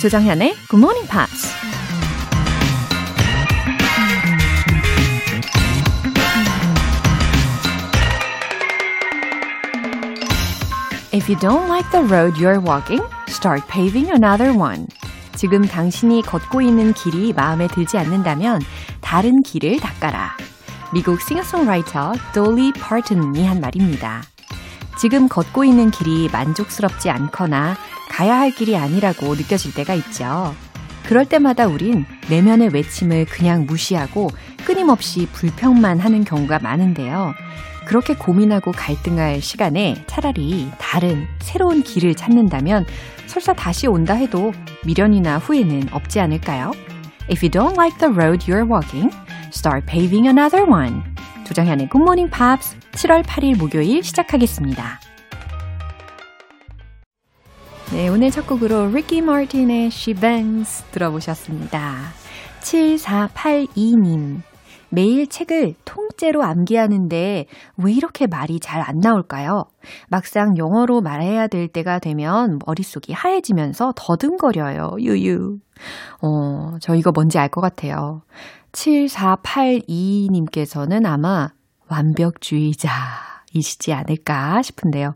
조정현의 Good Morning Pops. If you don't like the road you're walking, start paving another one. 지금 당신이 걷고 있는 길이 마음에 들지 않는다면 다른 길을 닦아라. 미국 싱어송라이터 돌리 파튼이 한 말입니다. 지금 걷고 있는 길이 만족스럽지 않거나 가야 할 길이 아니라고 느껴질 때가 있죠. 그럴 때마다 우린 내면의 외침을 그냥 무시하고 끊임없이 불평만 하는 경우가 많은데요. 그렇게 고민하고 갈등할 시간에 차라리 다른 새로운 길을 찾는다면 설사 다시 온다 해도 미련이나 후회는 없지 않을까요? If you don't like the road you're walking, start paving another one. Good Morning Pops 7월 8일 목요일 시작하겠습니다. 네, 오늘 첫 곡으로 리키 마틴의 She Bangs 들어보셨습니다. 7482님. 매일 책을 통째로 암기하는데 왜 이렇게 말이 잘 안 나올까요? 막상 영어로 말해야 될 때가 되면 머릿속이 하얘지면서 더듬거려요. 유유. 어, 저 이거 뭔지 알 것 같아요. 7482님께서는 아마 완벽주의자이시지 않을까 싶은데요.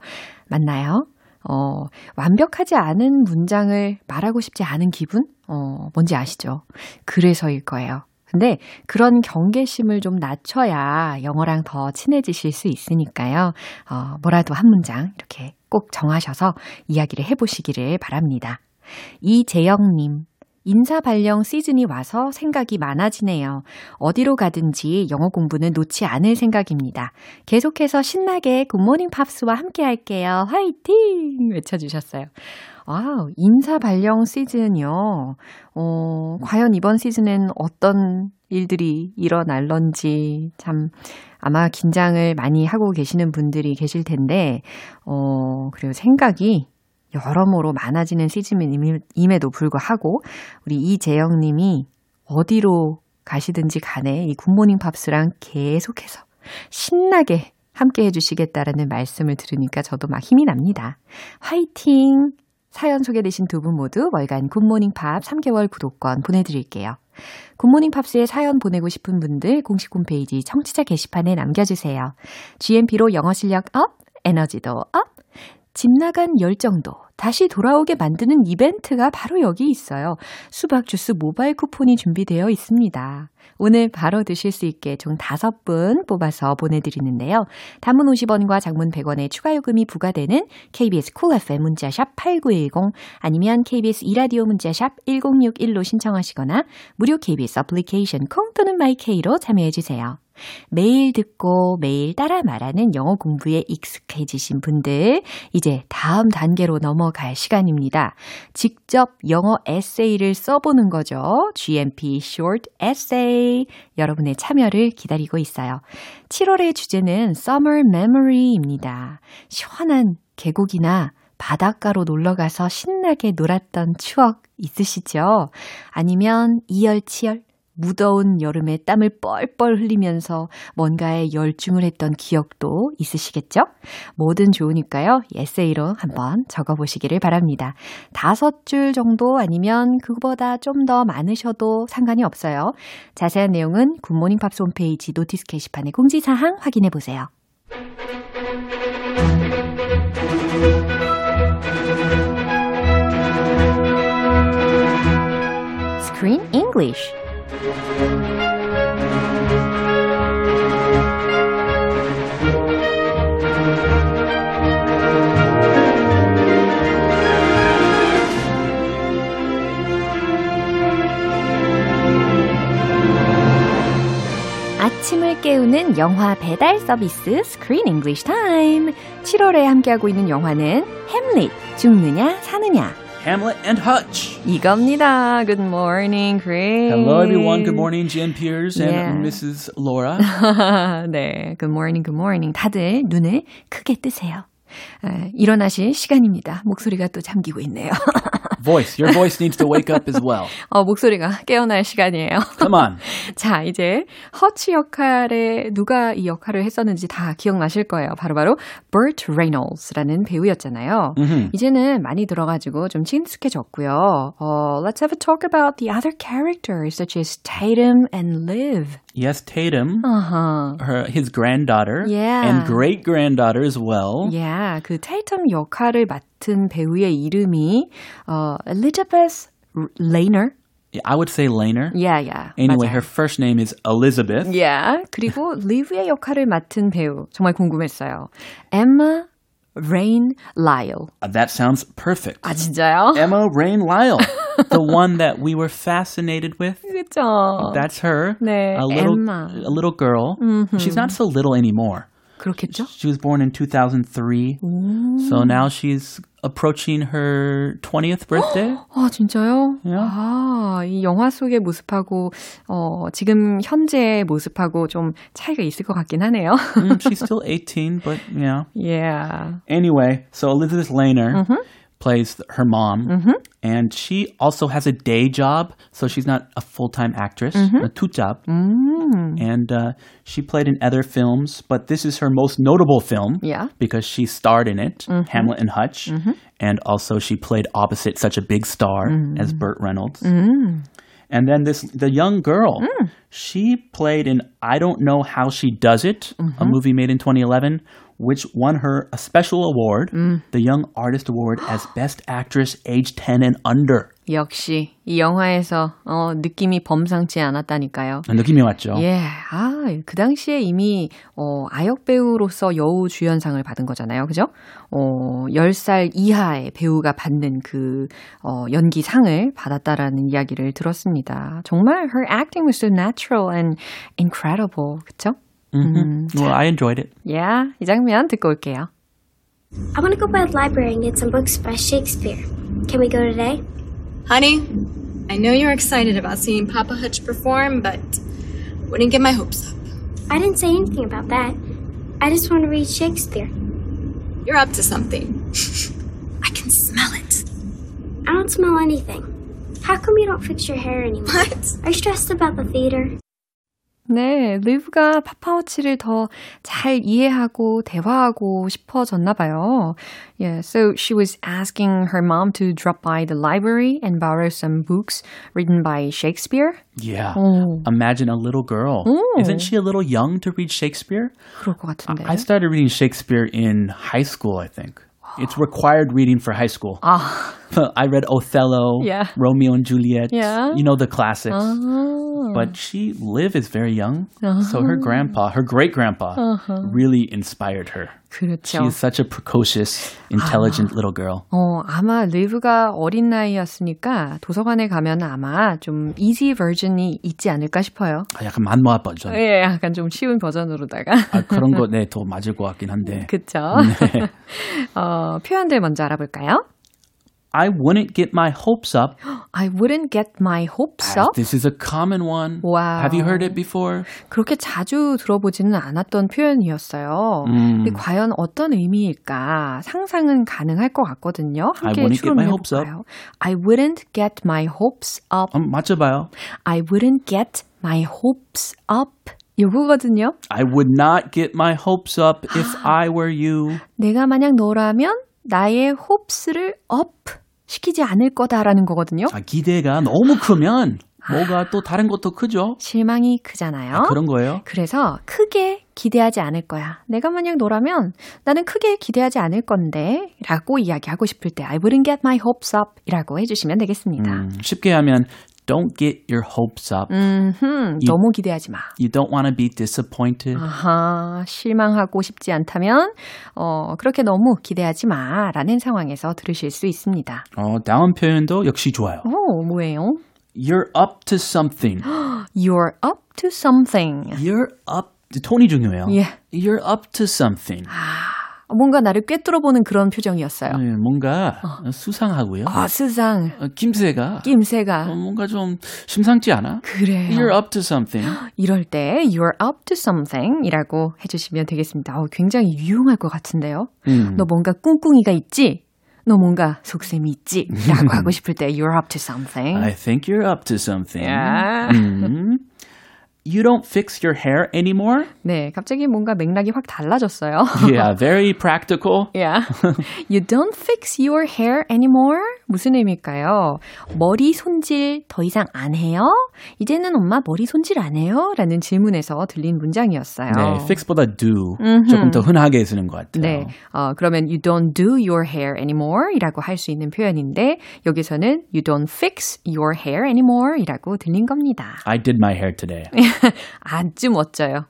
맞나요? 어, 완벽하지 않은 문장을 말하고 싶지 않은 기분? 어, 뭔지 아시죠? 그래서일 거예요. 근데 그런 경계심을 좀 낮춰야 영어랑 더 친해지실 수 있으니까요. 어, 뭐라도 한 문장 이렇게 꼭 정하셔서 이야기를 해보시기를 바랍니다. 이재영님, 인사 발령 시즌이 와서 생각이 많아지네요. 어디로 가든지 영어 공부는 놓지 않을 생각입니다. 계속해서 신나게 굿모닝 팝스와 함께 할게요. 화이팅! 외쳐주셨어요. 아, 인사 발령 시즌이요. 어, 과연 이번 시즌엔 어떤 일들이 일어날런지 참 아마 긴장을 많이 하고 계시는 분들이 계실 텐데, 어, 그리고 생각이 여러모로 많아지는 시즌임에도 불구하고 우리 이재영 님이 어디로 가시든지 간에 이 Good Morning Pops랑 계속해서 신나게 함께 해주시겠다라는 말씀을 들으니까 저도 막 힘이 납니다. 화이팅! 사연 소개되신 두 분 모두 월간 Good Morning Pops 3개월 구독권 보내드릴게요. Good Morning Pops에 사연 보내고 싶은 분들 공식 홈페이지 청취자 게시판에 남겨주세요. GMP로 영어 실력 up, 에너지도 up, 집 나간 열정도 다시 돌아오게 만드는 이벤트가 바로 여기 있어요. 수박 주스 모바일 쿠폰이 준비되어 있습니다. 오늘 바로 드실 수 있게 총 5분 뽑아서 보내드리는데요. 단문 50원과 장문 100원의 추가 요금이 부과되는 KBS Cool FM 문자샵 8910 아니면 KBS 2라디오 문자샵 1061로 신청하시거나 무료 KBS 애플리케이션 콩 또는 my K로 참여해주세요. 매일 듣고 매일 따라 말하는 영어 공부에 익숙해지신 분들, 이제 다음 단계로 넘어갈 시간입니다. 직접 영어 에세이를 써보는 거죠. GMP Short Essay. 여러분의 참여를 기다리고 있어요. 7월의 주제는 Summer Memory입니다. 시원한 계곡이나 바닷가로 놀러 가서 신나게 놀았던 추억 있으시죠? 아니면 이열치열 무더운 여름에 땀을 뻘뻘 흘리면서 뭔가에 열중을 했던 기억도 있으시겠죠? 뭐든 좋으니까요. 에세이로 한번 적어보시기를 바랍니다. 다섯 줄 정도 아니면 그거보다 좀 더 많으셔도 상관이 없어요. 자세한 내용은 Good Morning Pops 홈페이지 notice 게시판의 공지사항 확인해 보세요. Screen English 아침을 깨우는 영화 배달 서비스 Screen English Time. 7월에 함께하고 있는 영화는 햄릿, 죽느냐 사느냐. Hamlet and Hutch. 이겁니다. Good morning, Chris. Hello, everyone. Good morning, Jen Piers and Yeah. Mrs. Laura. 네, good morning, good morning. 다들 눈을 크게 뜨세요. 아, 일어나실 시간입니다. 목소리가 또 잠기고 있네요. Voice. Your voice needs to wake up as well. 어, 목소리가 깨어날 시간이에요. Come on. 자, 이제 허치 역할에 누가 이 역할을 했었는지 다 기억나실 거예요. 바로바로 Burt Reynolds라는 배우였잖아요. 이제는 많이 들어가지고 좀 친숙해졌고요. 어, let's have a talk about the other characters such as Tatum and Liv. Yes, Tatum, Uh-huh. her his granddaughter, Yeah. and great granddaughter as well. Yeah, 그 테이텀 역할을 맡은 배우의 이름이 어, Elizabeth Laner. I would say Laner. Yeah, yeah. Anyway, 맞아요. her first name is Elizabeth. Yeah. 그리고 리브의 역할을 맡은 배우 정말 궁금했어요. Emma Rain Lyle. Uh, That sounds perfect. 아 진짜요? Emma Rain Lyle, the one that we were fascinated with. 그렇죠. That's her. 네, a little, Emma. a little girl. She's not so little anymore. 그렇겠죠? She was born in 2003. So now she's approaching her 20th birthday. 아 진짜요? Yeah. 아, 이 영화 속의 모습하고 어, 지금 현재의 모습하고 좀 차이가 있을 것 같긴 하네요. Mm, she's still 18, but yeah. yeah. Anyway, so Elizabeth Laner plays her mom, mm-hmm. and she also has a day job, so she's not a full time actress, mm-hmm. a two job. Mm. And uh, she played in other films, but this is her most notable film Yeah. because she starred in it, mm-hmm. Hamlet and Hutch, and also she played opposite such a big star as Burt Reynolds. Mm. And then this the young girl, mm. she played in I don't know how she does it, a movie made in 2011, which won her a special award, the Young Artist Award as Best Actress age 10 and under. 역시 이 영화에서 어, 느낌이 범상치 않았다니까요. 느낌이 왔죠. 예, 아, 그 당시에 이미, 어, 아역 배우로서 여우 주연상을 받은 거잖아요. 그죠? 어, 10살 이하의 배우가 받는 그, 어, 연기상을 받았다라는 이야기를 들었습니다. 정말 her acting was so natural and incredible. 그 쵸? Well, I enjoyed it. Yeah, 이 장면 듣고 올게요. I want to go by the library and get some books by Shakespeare. Can we go today? Honey, I know you're excited about seeing Papa Hutch perform, but wouldn't get my hopes up. I didn't say anything about that. I just want to read Shakespeare. You're up to something. I can smell it. I don't smell anything. How come you don't fix your hair anymore? What? Are you stressed about the theater? 네, 리브가 파파워치를 더 잘 이해하고 대화하고 싶어졌나 봐요. Yeah, so she was asking her mom to drop by the library and borrow some books written by Shakespeare. Yeah. Oh. Imagine a little girl. Isn't she a little young to read Shakespeare? 그럴 것 같은데. I started reading Shakespeare in high school, I think. It's required reading for high school. 아, I read Othello, Yeah. Romeo and Juliet, Yeah. you know the classics. 아. But she, Liv, is very young. So her grandpa, her great grandpa, really inspired her. 그렇죠. She's such a precocious, intelligent little girl. 어, 아마 리브가 어린 나이였으니까 도서관에 가면 아마 좀 easy version이 있지 않을까 싶어요. 아, 약간 만모아 버전. 예, 약간 좀 쉬운 버전으로다가. 아, 그런 거, 네, 더 맞을 것 같긴 한데. 그쵸? 어, 표현들 먼저 알아볼까요? I wouldn't get my hopes up. I wouldn't get my hopes Ah, up. This is a common one. Wow. Have you heard it before? 그렇게 자주 들어보지는 않았던 표현이었어요. 음. 과연 어떤 의미일까 상상은 가능할 것 같거든요. 함께 추론해. 볼까요? I wouldn't get my hopes up. 한번 맞춰봐요. I wouldn't get my hopes up. 요거거든요. I would not get my hopes up if I were you. 내가 만약 너라면 나의 hopes를 up 시키지 않을 거다라는 거거든요. 아, 기대가 너무 크면 뭐가 또 다른 것도 크죠? 실망이 크잖아요. 그런 거예요. 그래서 크게 기대하지 않을 거야. 내가 만약 너라면 나는 크게 기대하지 않을 건데 라고 이야기하고 싶을 때 I wouldn't get my hopes up 이라고 해주시면 되겠습니다. 음, 쉽게 하면 don't get your hopes up. 음흠, 너무 기대하지 마. You don't want to be disappointed. 아하, 실망하고 싶지 않다면 어, 그렇게 너무 기대하지 마라는 상황에서 들으실 수 있습니다. 어, 다음 표현도 역시 좋아요. 오, 뭐예요? You're up to something. You're up to something. You're up. 톤이 중요해요. 예. You're up to something. 뭔가 나를 꿰뚫어 보는 그런 표정이었어요. 네, 뭔가 수상하고요. 아, 스상, 어, 김새가 낌새가. 어, 뭔가 좀 심상치 않아? 그래요. You're up to something. 이럴 때 you're up to something 이라고 해주시면 되겠습니다. 어, 굉장히 유용할 것 같은데요. 음. 너 뭔가 꿍꿍이가 있지? 너 뭔가 속셈이 있지? 라고 하고 싶을 때 you're up to something. I think you're up to something. Yeah. Mhm. You don't fix your hair anymore? 네, 갑자기 뭔가 맥락이 확 달라졌어요. yeah, very practical. Yeah. You don't fix your hair anymore? 무슨 의미일까요? 머리 손질 더 이상 안 해요? 이제는 엄마 머리 손질 안 해요? 라는 질문에서 들린 문장이었어요. 네, fix보다 do 조금 더 흔하게 쓰는 것 같아요. 네, 어, 그러면 you don't do your hair anymore 이라고 할 수 있는 표현인데 여기서는 you don't fix your hair anymore 이라고 들린 겁니다. I did my hair today. 아주 멋져요.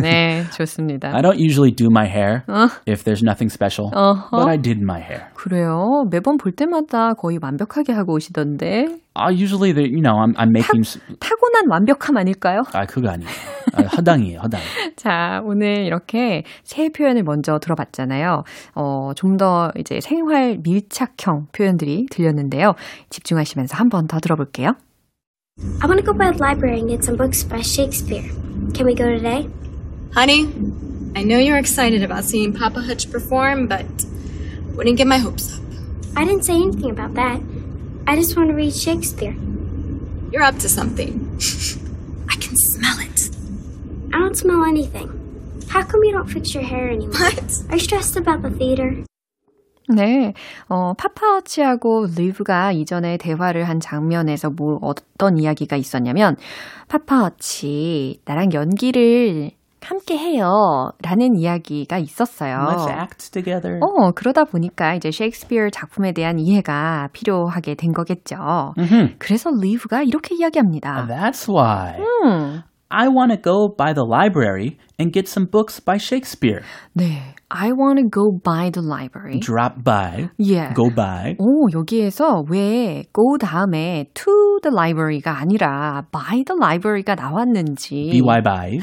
네, 좋습니다. I don't usually do my hair if there's nothing special, but I did my hair. 그래요. 매번 볼 때마다 거의 완벽하게 하고 오시던데 I usually, you know, I'm, I'm making. s- 타고난 완벽함 아닐까요? 아, 그거 아니에요. 아, 허당이에요, 허당. 자, 오늘 이렇게 새 표현을 먼저 들어봤잖아요. 어, 좀 더 이제 생활 밀착형 표현들이 들렸는데요. 집중하시면서 한 번 더 들어볼게요. I want to go by the library and get some books by Shakespeare. Can we go today? Honey, I know you're excited about seeing Papa Hutch perform, but wouldn't get my hopes up. I didn't say anything about that. I just want to read Shakespeare. You're up to something. I can smell it. I don't smell anything. How come you don't fix your hair anymore? What? Are you stressed about the theater? 네, 어, 파파어치하고 리브가 이전에 대화를 한 장면에서 뭐 어떤 이야기가 있었냐면, 파파어치, 나랑 연기를 함께 해요. 라는 이야기가 있었어요. Let's act together. 어, 그러다 보니까 이제 셰익스피어 작품에 대한 이해가 필요하게 된 거겠죠. Mhm. 그래서 리브가 이렇게 이야기합니다. That's why. 음, I want to go by the library and get some books by Shakespeare. 네. I want to go by the library. Drop by. Yeah. Go by. 오, 여기에서 왜 go 다음에 to the library가 아니라 by the library가 나왔는지. BY by.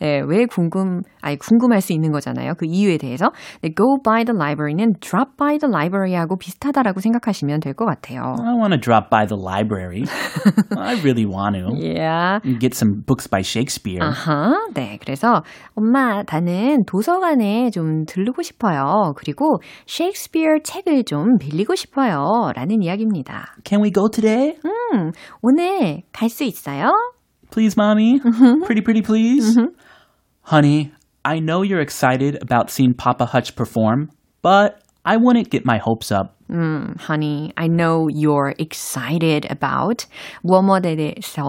네, 왜 궁금, 아니, 궁금할 수 있는 거잖아요. 그 이유에 대해서. 네, go by the library는 drop by the library하고 비슷하다라고 생각하시면 될 것 같아요. I want to drop by the library. I really want to. Yeah. Get some books by Shakespeare. 아하, 네. 그래 서 엄마, 나는 도서관에 좀 들르고 싶어요. 그리고 셰익스피어 책을 좀 빌리고 싶어요. 라는 이야기입니다. Can we go today? 음, 오늘 갈 수 있어요? Please, mommy. Pretty, pretty, please. Honey, I know you're excited about seeing Papa Hutch perform, but I wouldn't get my hopes up. 음, honey, I know you're excited about 무엇에 대해서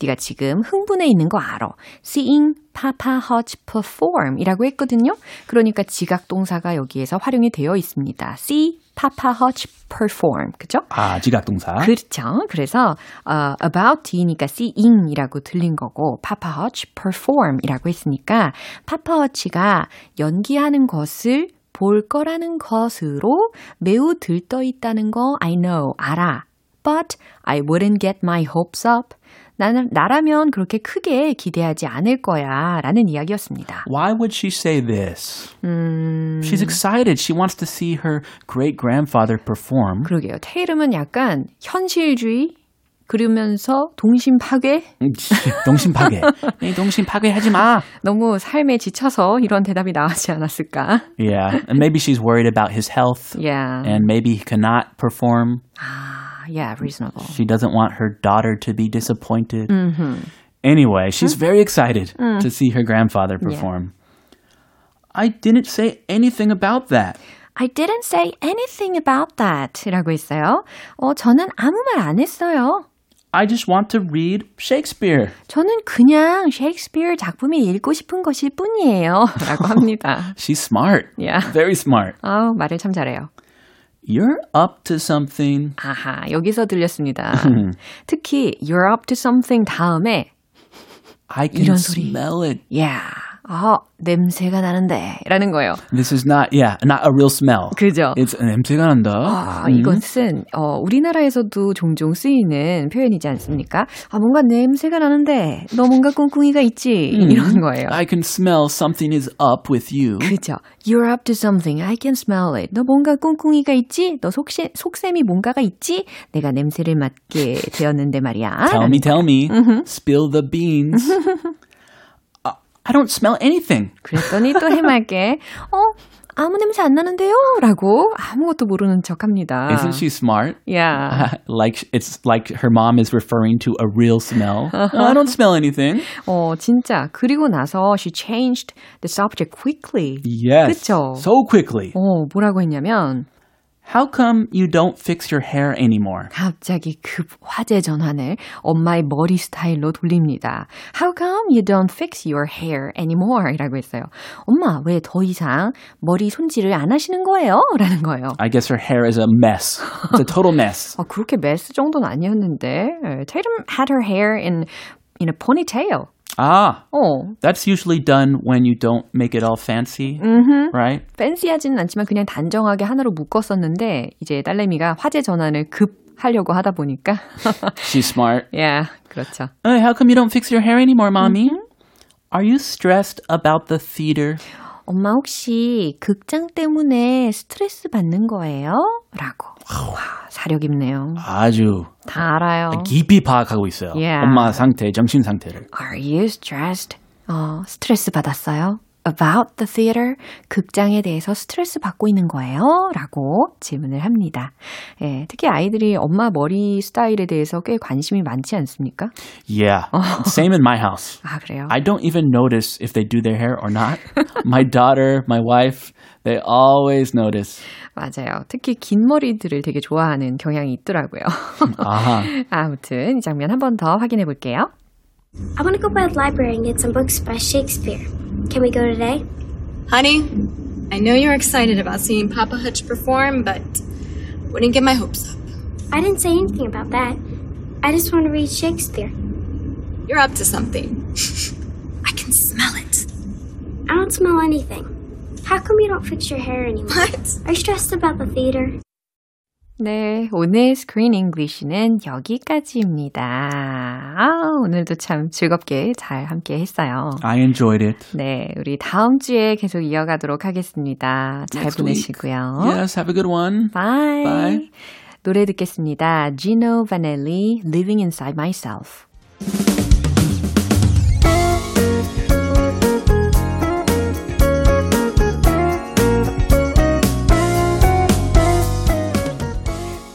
네가 지금 흥분해 있는 거 알아. Seeing Papa Hutch perform 이라고 했거든요. 그러니까 지각 동사가 여기에서 활용이 되어 있습니다. See Papa Hutch perform. 그죠? 아, 지각 동사. 그렇죠. 그래서 어, about D니까 seeing이라고 들린 거고 Papa Hutch perform이라고 했으니까 Papa Hutch가 연기하는 것을 볼 거라는 것으로 매우 들떠 있다는 거 I know 알아. But I wouldn't get my hopes up. 나는 나라면 그렇게 크게 기대하지 않을 거야 라는 이야기였습니다. Why would she say this? 음, She's excited. She wants to see her great grandfather perform. 그러게요. 테이름은 약간 현실주의 그러면서 동심 파괴 동심 파괴. 이 동심 파괴하지 마. 너무 삶에 지쳐서 이런 대답이 나오지 않았을까? Yeah, and maybe she's worried about his health, Yeah. and maybe he cannot perform. 아, yeah, reasonable. She doesn't want her daughter to be disappointed. Mm-hmm. Anyway, she's very excited to see her grandfather perform. I didn't say anything about that. I didn't say anything about that. 라고 했어요. 어, 저는 아무 말 안 했어요. I just want to read Shakespeare. 저는 그냥 셰익스피어 작품을 읽고 싶은 것일 뿐이에요. 라고 합니다. She's smart. Yeah. Very smart. 아우, 말을 참 잘해요. You're up to something. 아하, 여기서 들렸습니다. 특히 you're up to something 다음에 I can smell it. yeah, 아, 냄새가 나는데 라는 거예요. This is not, yeah, not a real smell. 그죠? It's 냄새가 난다. 아, 음. 이것은 어, 우리나라에서도 종종 쓰이는 표현이지 않습니까? 아, 뭔가 냄새가 나는데 너 뭔가 꿍꿍이가 있지 이런 거예요. I can smell something is up with you. 그죠? You're up to something. I can smell it. 너 뭔가 꿍꿍이가 있지? 너 속세, 속셈이 뭔가가 있지? 내가 냄새를 맡게 되었는데 말이야. Tell me, tell me. Spill the beans. uh, I don't smell anything. 그랬더니 또 해맑게 어? 아무 냄새 안 나는데요? 라고 아무것도 모르는 척 합니다. Isn't she smart? Yeah. like it's like her mom is referring to a real smell. I don't smell anything. 어, 진짜. 그리고 나서 she changed the subject quickly. Yes. 그쵸? So quickly. 어, 뭐라고 했냐면 How come you don't fix your hair anymore? 갑자기 급 화제 전환을 엄마의 머리 스타일로 돌립니다. How come you don't fix your hair anymore? 이라고 했어요. 엄마, 왜 더 이상 머리 손질을 안 하시는 거예요? 라는 거예요. I guess her hair is a mess. It's a total mess. 아, 그렇게 메스 정도는 아니었는데. Tatum had her hair in, in a ponytail. Ah, 어, that's usually done when you don't make it all fancy, right? 팬시하지는 않지만 그냥 단정하게 하나로 묶었었는데 이제 딸내미가 화제 전환을 급 하려고 하다 보니까 She's smart. yeah, 그렇죠. Hey, how come you don't fix your hair anymore, mommy? Are you stressed about the theater? 엄마 혹시 극장 때문에 스트레스 받는 거예요? 라고. 와, 사력 있네요. 아주 다 알아요. 깊이 파악하고 있어요. Yeah. 엄마 상태, 정신 상태를. Are you stressed? 어, 스트레스 받았어요? About the theater? 극장에 대해서 스트레스 받고 있는 거예요? 라고 질문을 합니다. 예, 특히 아이들이 엄마 머리 스타일에 대해서 꽤 관심이 많지 않습니까? Yeah. Same in my house. 아, 그래요? I don't even notice if they do their hair or not. my daughter, my wife, they always notice. 맞아요. 특히 긴 머리들을 되게 좋아하는 경향이 있더라고요. 아하. 아무튼 이 장면 한 번 더 확인해 볼게요. I want to go by the library and get some books by Shakespeare. Can we go today? Honey, I know you're excited about seeing Papa Hutch perform, but wouldn't get my hopes up. I didn't say anything about that. I just want to read Shakespeare. You're up to something. I can smell it. I don't smell anything. How come you don't fix your hair anymore? What? Are you stressed about the theater? 네, 오늘 Screen English는 여기까지입니다. 아, 오늘도 참 즐겁게 잘 함께 했어요. I enjoyed it. 네, 우리 다음 주에 계속 이어가도록 하겠습니다. 잘 Next week. 보내시고요. Yes, have a good one. Bye. Bye. 노래 듣겠습니다. Gino Vanelli, Living Inside Myself.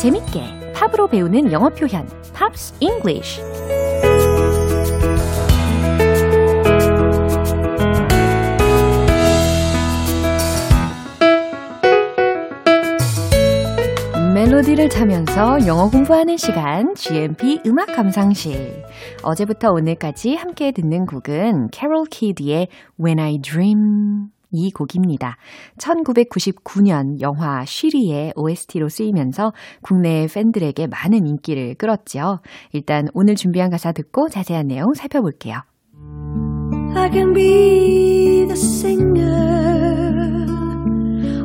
재밌게 팝으로 배우는 영어 표현 Pops English. 멜로디를 타면서 영어 공부하는 시간 GMP 음악 감상실. 어제부터 오늘까지 함께 듣는 곡은 캐롤 키드의 When I Dream 이 곡입니다. 1999년 영화 쉬리의 OST로 쓰이면서 국내 팬들에게 많은 인기를 끌었죠. 일단 오늘 준비한 가사 듣고 자세한 내용 살펴볼게요. I can be the singer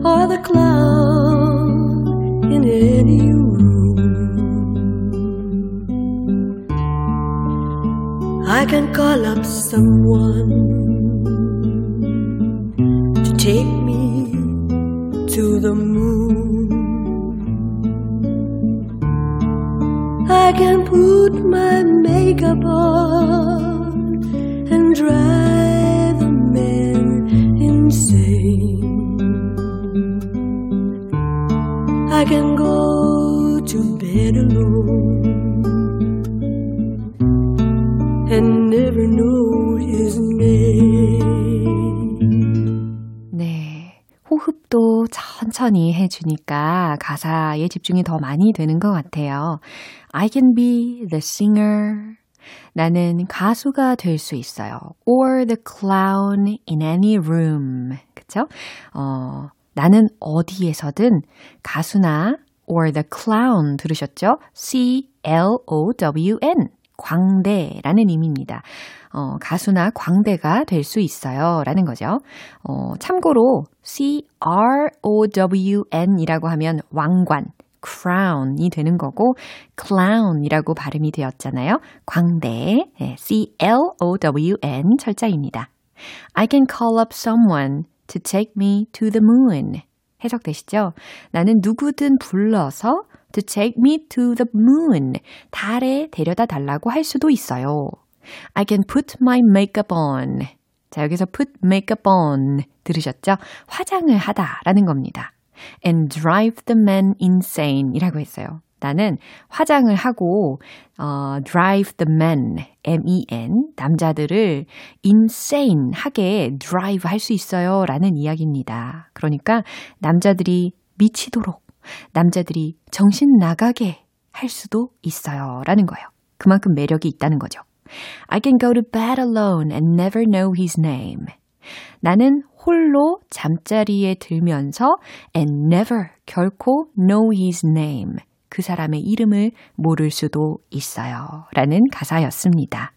or the clown in any room. I can call up someone take me to the moon. I can put my makeup on and drive 천천히 해주니까 가사에 집중이 더 많이 되는 것 같아요. I can be the singer. 나는 가수가 될 수 있어요. Or the clown in any room. 그쵸? 어, 나는 어디에서든 가수나 or the clown 들으셨죠? C-L-O-W-N. 광대라는 의미입니다. 어, 가수나 광대가 될 수 있어요. 라는 거죠. 어, 참고로 C-R-O-W-N 이라고 하면 왕관, crown이 되는 거고 clown이라고 발음이 되었잖아요. 광대, 네, C-L-O-W-N 철자입니다. I can call up someone to take me to the moon. 해석되시죠? 나는 누구든 불러서 to take me to the moon. 달에 데려다 달라고 할 수도 있어요. I can put my makeup on. 자, 여기서 put makeup on 들으셨죠? 화장을 하다라는 겁니다. and drive the man insane 이라고 했어요. 나는 화장을 하고 어, drive the men, M-E-N, 남자들을 insane 하게 drive 할 수 있어요 라는 이야기입니다. 그러니까 남자들이 미치도록, 남자들이 정신 나가게 할 수도 있어요 라는 거예요. 그만큼 매력이 있다는 거죠. I can go to bed alone and never know his name. 나는 홀로 잠자리에 들면서 and never 결코 know his name. 그 사람의 이름을 모를 수도 있어요. 라는 가사였습니다.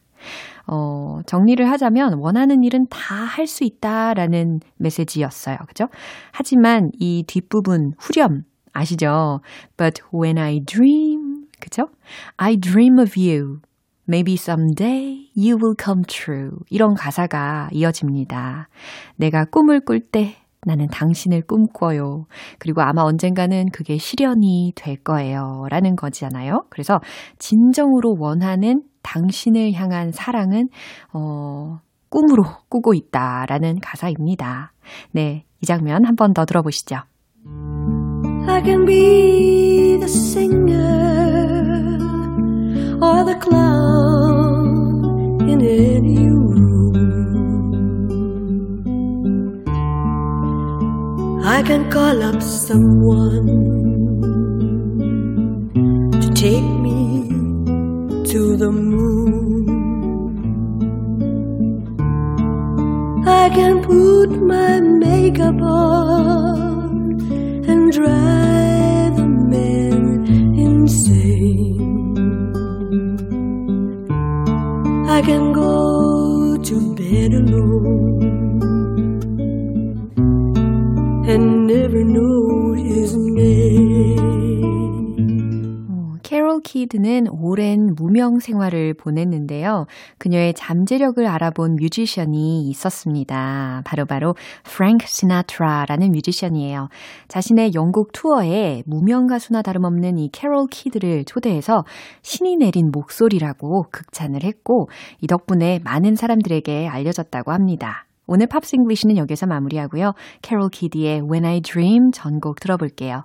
어, 정리를 하자면 원하는 일은 다 할 수 있다라는 메시지였어요. 그죠? 하지만 이 뒷부분 후렴 아시죠? But when I dream, 그죠? I dream of you. Maybe someday you will come true. 이런 가사가 이어집니다. 내가 꿈을 꿀 때 나는 당신을 꿈꿔요. 그리고 아마 언젠가는 그게 실현이 될 거예요. 라는 거잖아요. 그래서 진정으로 원하는 당신을 향한 사랑은, 어, 꿈으로 꾸고 있다. 라는 가사입니다. 네. 이 장면 한 번 더 들어보시죠. I can be the singer or the clown in any room. I can call up someone 키드는 오랜 무명 생활을 보냈는데요. 그녀의 잠재력을 알아본 뮤지션이 있었습니다. 바로 바로 프랭크 시나트라라는 뮤지션이에요. 자신의 영국 투어에 무명 가수나 다름없는 이 캐롤 키드를 초대해서 신이 내린 목소리라고 극찬을 했고 이 덕분에 많은 사람들에게 알려졌다고 합니다. 오늘 Pops English는 여기서 마무리하고요. 캐롤 키드의 When I Dream 전곡 들어볼게요.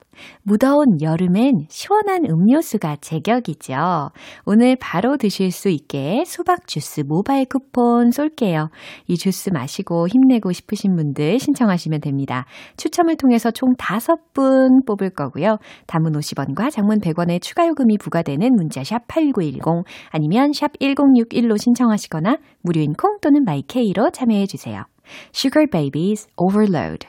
무더운 여름엔 시원한 음료수가 제격이죠. 오늘 바로 드실 수 있게 수박 주스 모바일 쿠폰 쏠게요. 이 주스 마시고 힘내고 싶으신 분들 신청하시면 됩니다. 추첨을 통해서 총 5분 뽑을 거고요. 단문 50원과 장문 100원의 추가 요금이 부과되는 문자 샵 8910 아니면 샵 1061로 신청하시거나 무료인 콩 또는 마이케이로 참여해 주세요. Sugar Babies Overload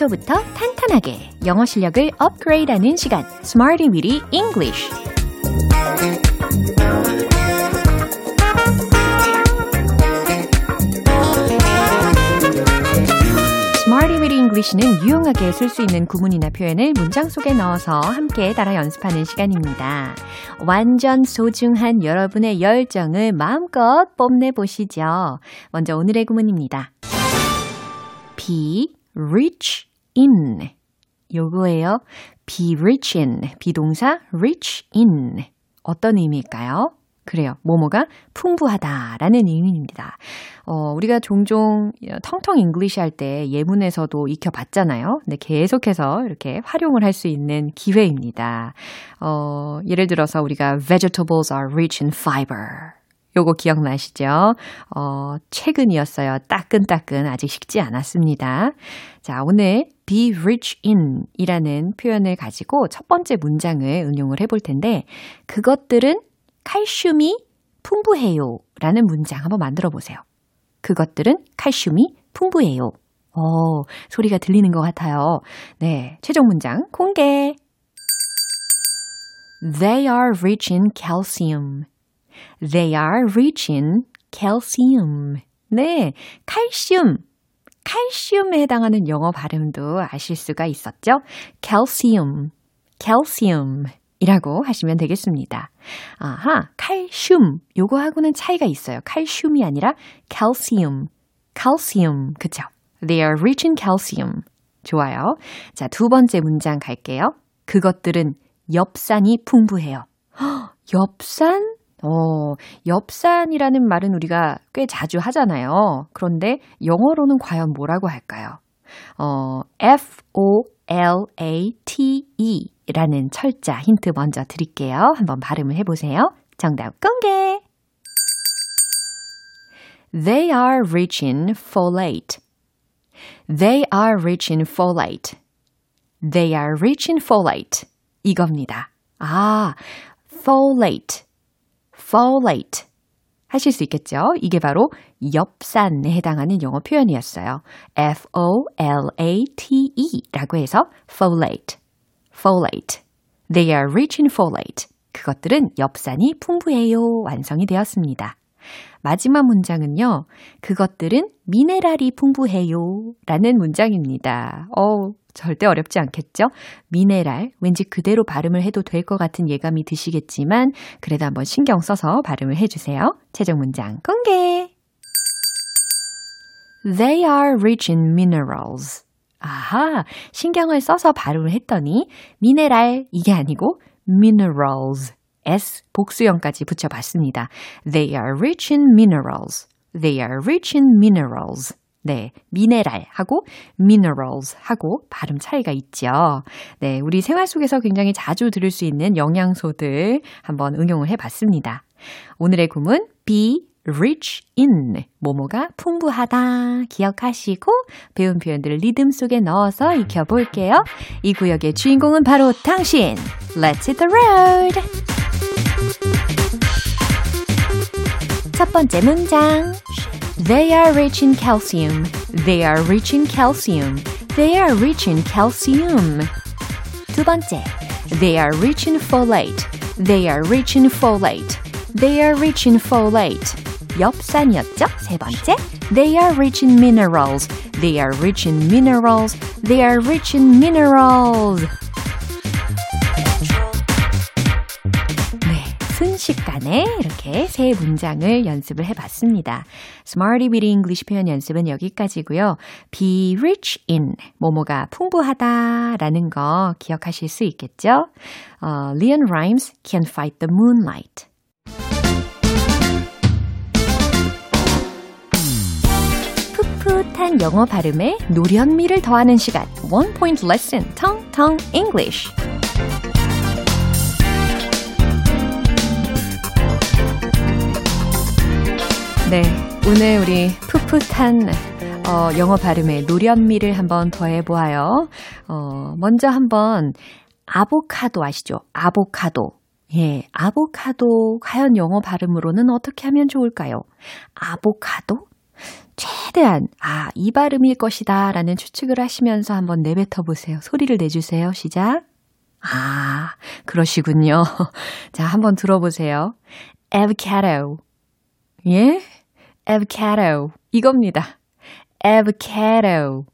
기초부터 탄탄하게 영어 실력을 업그레이드하는 시간 Smarty Weedy English English는 유용하게 쓸 수 있는 구문이나 표현을 문장 속에 넣어서 함께 따라 연습하는 시간입니다. 완전 소중한 여러분의 열정을 마음껏 뽐내보시죠. 먼저 오늘의 구문입니다. be rich in. 요거예요. be rich in. 비동사 rich in. 어떤 의미일까요? 그래요. 뭐뭐가 풍부하다라는 의미입니다. 어, 우리가 종종 텅텅 English 할 때 예문에서도 익혀봤잖아요. 근데 계속해서 이렇게 활용을 할 수 있는 기회입니다. 어, 예를 들어서 우리가 vegetables are rich in fiber. 요거 기억나시죠? 어, 최근이었어요. 따끈따끈. 아직 식지 않았습니다. 자, 오늘 be rich in 이라는 표현을 가지고 첫 번째 문장을 응용을 해볼 텐데, 그것들은 칼슘이 풍부해요. 라는 문장 한번 만들어 보세요. 그것들은 칼슘이 풍부해요. 어, 소리가 들리는 것 같아요. 네, 최종 문장 공개. They are rich in calcium. They are rich in calcium. 네, 칼슘. 칼슘에 해당하는 영어 발음도 아실 수가 있었죠? calcium. calcium. 이라고 하시면 되겠습니다. 아하, 칼슘. 요거하고는 차이가 있어요. 칼슘이 아니라 calcium. calcium. 그쵸? They are rich in calcium. 좋아요. 자, 두 번째 문장 갈게요. 그것들은 엽산이 풍부해요. 허, 엽산? 어, 엽산이라는 말은 우리가 꽤 자주 하잖아요. 그런데 영어로는 과연 뭐라고 할까요? 어, F-O-L-A-T-E 라는 철자 힌트 먼저 드릴게요. 한번 발음을 해 보세요. 정답 공개! They are rich in folate. They are rich in folate. They are rich in folate. 이겁니다. 아, folate. Folate. 하실 수 있겠죠? 이게 바로 엽산에 해당하는 영어 표현이었어요. F-O-L-A-T-E 라고 해서 folate. folate. They are rich in folate. 그것들은 엽산이 풍부해요. 완성이 되었습니다. 마지막 문장은요. 그것들은 미네랄이 풍부해요. 라는 문장입니다. 어 절대 어렵지 않겠죠? 미네랄, 왠지 그대로 발음을 해도 될 것 같은 예감이 드시겠지만, 그래도 한번 신경 써서 발음을 해주세요. 최종 문장 공개! They are rich in minerals. 아하, 신경을 써서 발음을 했더니, 미네랄, 이게 아니고, minerals. S 복수형까지 붙여봤습니다. They are rich in minerals. They are rich in minerals. 네, 미네랄 하고 minerals 하고 발음 차이가 있죠. 네, 우리 생활 속에서 굉장히 자주 들을 수 있는 영양소들 한번 응용을 해 봤습니다. 오늘의 구문 be rich in 모모가 풍부하다 기억하시고 배운 표현들을 리듬 속에 넣어서 익혀 볼게요. 이 구역의 주인공은 바로 당신. Let's hit the road. 첫 번째 문장. They are rich in calcium. They are rich in calcium. They are rich in calcium. 두 번째. They are rich in folate. They are rich in folate. They are rich in folate. 엽산이었죠? 세 번째. They are rich in minerals. They are rich in minerals. They are rich in minerals. 순식간에 이렇게 세 문장을 연습을 해봤습니다. Smarty with English 표현 연습은 여기까지고요. Be rich in 모모가 풍부하다라는 거 기억하실 수 있겠죠? 어, Leon Rhymes can fight the moonlight. 풋풋한 영어 발음에 노련미를 더하는 시간 One Point Lesson Tong Tong English 네, 오늘 우리 풋풋한 어, 영어 발음의 노련미를 한번 더해보아요. 어, 먼저 한번 아보카도 아시죠? 아보카도. 예, 아보카도 과연 영어 발음으로는 어떻게 하면 좋을까요? 아보카도? 최대한 아, 이 발음일 것이다 라는 추측을 하시면서 한번 내뱉어 보세요. 소리를 내주세요. 시작. 아, 그러시군요. 자, 한번 들어보세요. avocado. 예? Avocado. 이겁니다. avocado.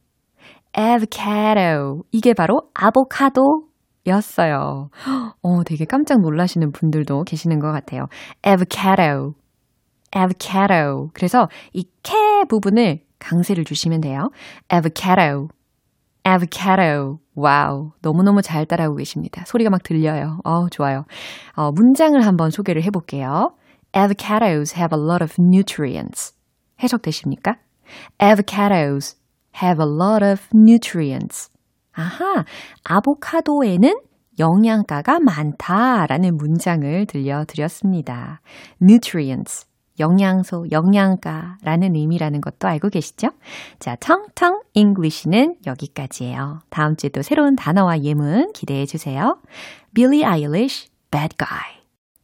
avocado. 이게 바로 아보카도 였어요. 어, 되게 깜짝 놀라시는 분들도 계시는 것 같아요. avocado. avocado. 그래서 이 캐 부분을 강세를 주시면 돼요. avocado. avocado. wow. 너무너무 잘 따라오고 계십니다. 소리가 막 들려요. 어, 좋아요. 어, 문장을 한번 소개를 해볼게요. Avocados have a lot of nutrients. 해석되십니까? Avocados have a lot of nutrients. 아하, 아보카도에는 영양가가 많다라는 문장을 들려드렸습니다. nutrients. 영양소, 영양가라는 의미라는 것도 알고 계시죠? 자, 텅텅 English는 여기까지예요. 다음 주에 또 새로운 단어와 예문 기대해 주세요. Billie Eilish, Bad Guy.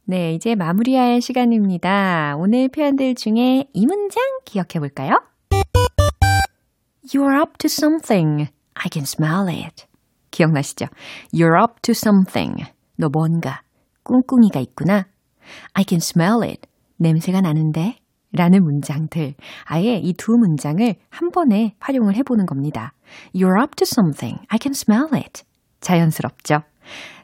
네, 이제 마무리할 시간입니다. 오늘 표현들 중에 이 문장 기억해 볼까요? You're up to something. I can smell it. 기억나시죠? You're up to something. 너 뭔가 꿍꿍이가 있구나. I can smell it. 냄새가 나는데? 라는 문장들. 아예 이 두 문장을 한 번에 활용을 해보는 겁니다. You're up to something. I can smell it. 자연스럽죠?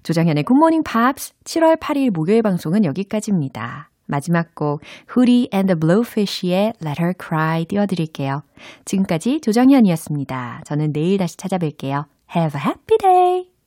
조정현의 굿모닝 팝스 7월 8일 목요일 방송은 여기까지입니다. 마지막 곡 Hootie and the Blowfish의 Let Her Cry 띄워드릴게요. 지금까지 조정현이었습니다. 저는 내일 다시 찾아뵐게요. Have a happy day!